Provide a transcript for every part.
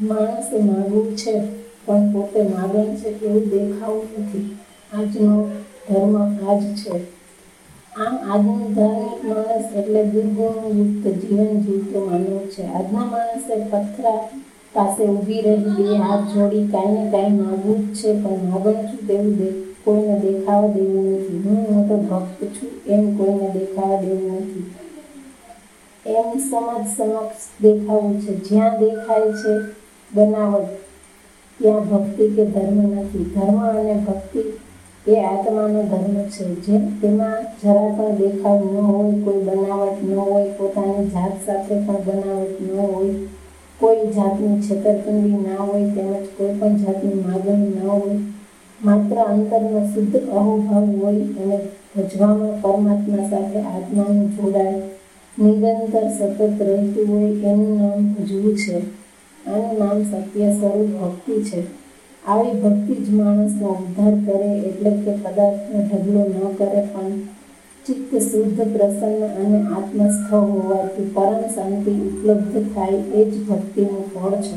માણસે માગવું છે, પણ પોતે માગણ છે એવું દેખાવું નથી. આજનો ધર્મ આજ છે. આમ આજનો ધાર્મિક માણસ એટલે દુર્ગુણયુક્ત જીવન જીવતો માનવ છે. આજના માણસે પથરા પાસે ઊભી રહી, બે હાથ જોડી કાંઈ ને કાંઈ માગવું જ છે, પણ માગણ છું તેવું દે, કોઈને દેખાવા દેવું નથી. હું મોટો ભક્ત છું, એમ કોઈને દેખાવા દેવું નથી. એમ સમાજ સમક્ષ દેખાવું છે. જ્યાં દેખાય છે બનાવટ ત્યાં ભક્તિ કે ધર્મ નથી. ધર્મ અને ભક્તિ એ આત્માનો ધર્મ છે. જે તેમાં જરા પણ દેખાવ ન હોય, કોઈ બનાવટ ન હોય, પોતાની જાત સાથે પણ બનાવટ ન હોય, કોઈ જાતની છેતરપિંડી ના હોય, તેમજ કોઈ પણ જાતની માગણી ન હોય, માત્ર અંતરનો શુદ્ધ અહોભાવ હોય અને ભજવામાં પરમાત્મા સાથે આત્માનું જોડાય નિરંતર સતત રહેતું હોય એનું નામ ભજવું છે. આનું નામ સત્ય સ્વરૂપ ભક્તિ છે. આવી ભક્તિ જ માણસનો ઉદ્ધાર કરે એટલે કે પદાર્થનો ઢગલો ન કરે પણ ચિત્ત શુદ્ધ, પ્રસન્ન અને આત્મસ્થ હોવાથી પરમ શાંતિ ઉપલબ્ધ થાય એ જ ભક્તિનું ફળ છે.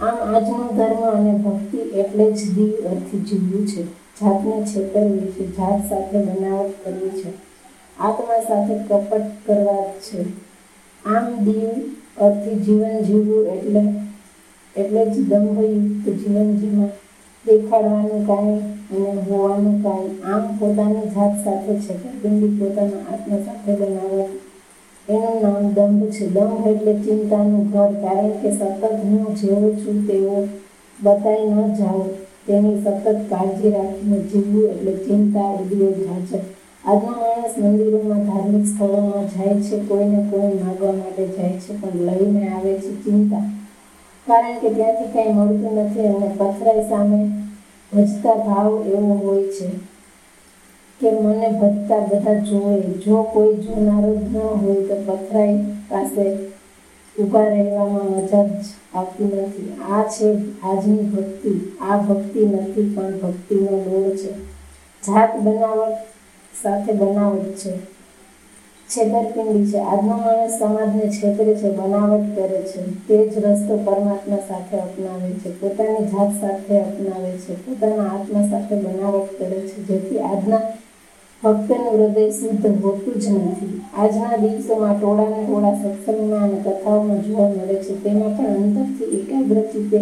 આમ આજનો ધર્મ અને ભક્તિ એટલે જ દીવ અર્થી જીવવું છે. જાતને છેતરવી છે જાત સાથે બનાવટ કરવી છે. આત્મા સાથે કપટ કરવા છે. આમ દીવ અર્થી જીવન જીવવું એટલે એટલે જ દંભયુક્ત જીવન જીવન દેખાડવાનું કાંઈ અને હોવાનું કાંઈ આમ પોતાની જાત સાથે છેતરપિંડી પોતાના આત્મા સાથે બનાવવાનું એનું નામ દંભ છે. દંભ એટલે ચિંતાનું ઘર, કારણ કે સતત હું જેવો છું તેવો બતાવી ન જાઓ તેની સતત કાળજી રાખીને જીવવું એટલે ચિંતા ઉદ્યોગ હાજર આજનો માણસ મંદિરોમાં ધાર્મિક સ્થળોમાં જાય છે, કોઈને કોઈ માગવા માટે જાય છે, પણ લઈને આવે છે ચિંતા. કારણ કે ત્યાંથી કાંઈ મળતું નથી અને પથરાઈ સામે ભજતા ભાવ એવો હોય છે કે મને ભજતા બધા જોવે. જો કોઈ જોનારો ન હોય તો પથરાઈ પાસે ઊભા રહેવામાં મજા જ આવતી નથી. આ છે આજની ભક્તિ. આ ભક્તિ નથી, પણ ભક્તિનો દોર છે. જાત બનાવટ સાથે બનાવટ છે. છેતરપિંડી છે. આજનો માણસ સમાજને છેતરે છે, બનાવટ કરે છે. તે જ રસ્તો પરમાત્મા સાથે અપનાવે છે. પોતાની જાત સાથે અપનાવે છે. પોતાના આત્મા સાથે બનાવટ કરે છે. જેથી આજના ભક્તનું હૃદય શુદ્ધ હોતું જ નથી. આજના દિવસોમાં ટોળાને ટોળા સત્સંગમાં અને કથાઓમાં જોવા મળે છે. તેમાં પણ અંદરથી એકાગ્રચિત્તે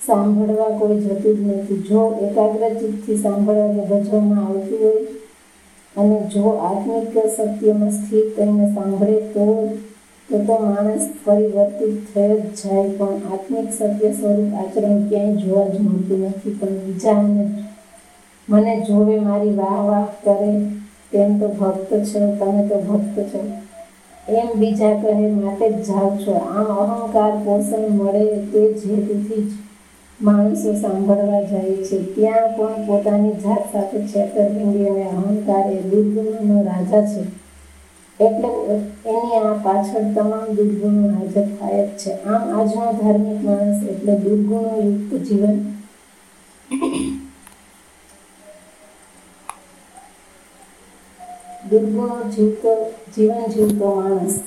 સાંભળવા કોઈ જતું જ નથી. જો એકાગ્ર ચિત્તથી સાંભળવા કે ભજવામાં આવતું હોય અને જો આત્મિક સત્યમાં સ્થિર થઈને સાંભળે તો તો તો માણસ પરિવર્તિત થઈ જ જાય. પણ આત્મિક સત્ય સ્વરૂપ આચરણ ક્યાંય જોવા જ મળતું નથી. પણ બીજાને મને જોવે મારી વાહ વાહ કરે, તેમ તો ભક્ત છો, તમે તો ભક્ત છો. એમ બીજા કહે માટે જ જાઓ છો. આમ અહંકાર પોષણ મળે તે જ હેતુથી જ માણસો સાંભળવા જાય છે. ત્યાં પણ પોતાની જાત સાથે છેતરપિંડી અને અહંકાર એ દુર્ગુણોનો રાજા છે. એટલે એની આ પાછળ તમામ દુર્ગુણો હાજર થાય જ છે. આમ આજનો ધાર્મિક માણસ એટલે દુર્ગુણોયુક્ત જીવન. દુર્ગુણો જીવતો જીવન જીવતો માણસ.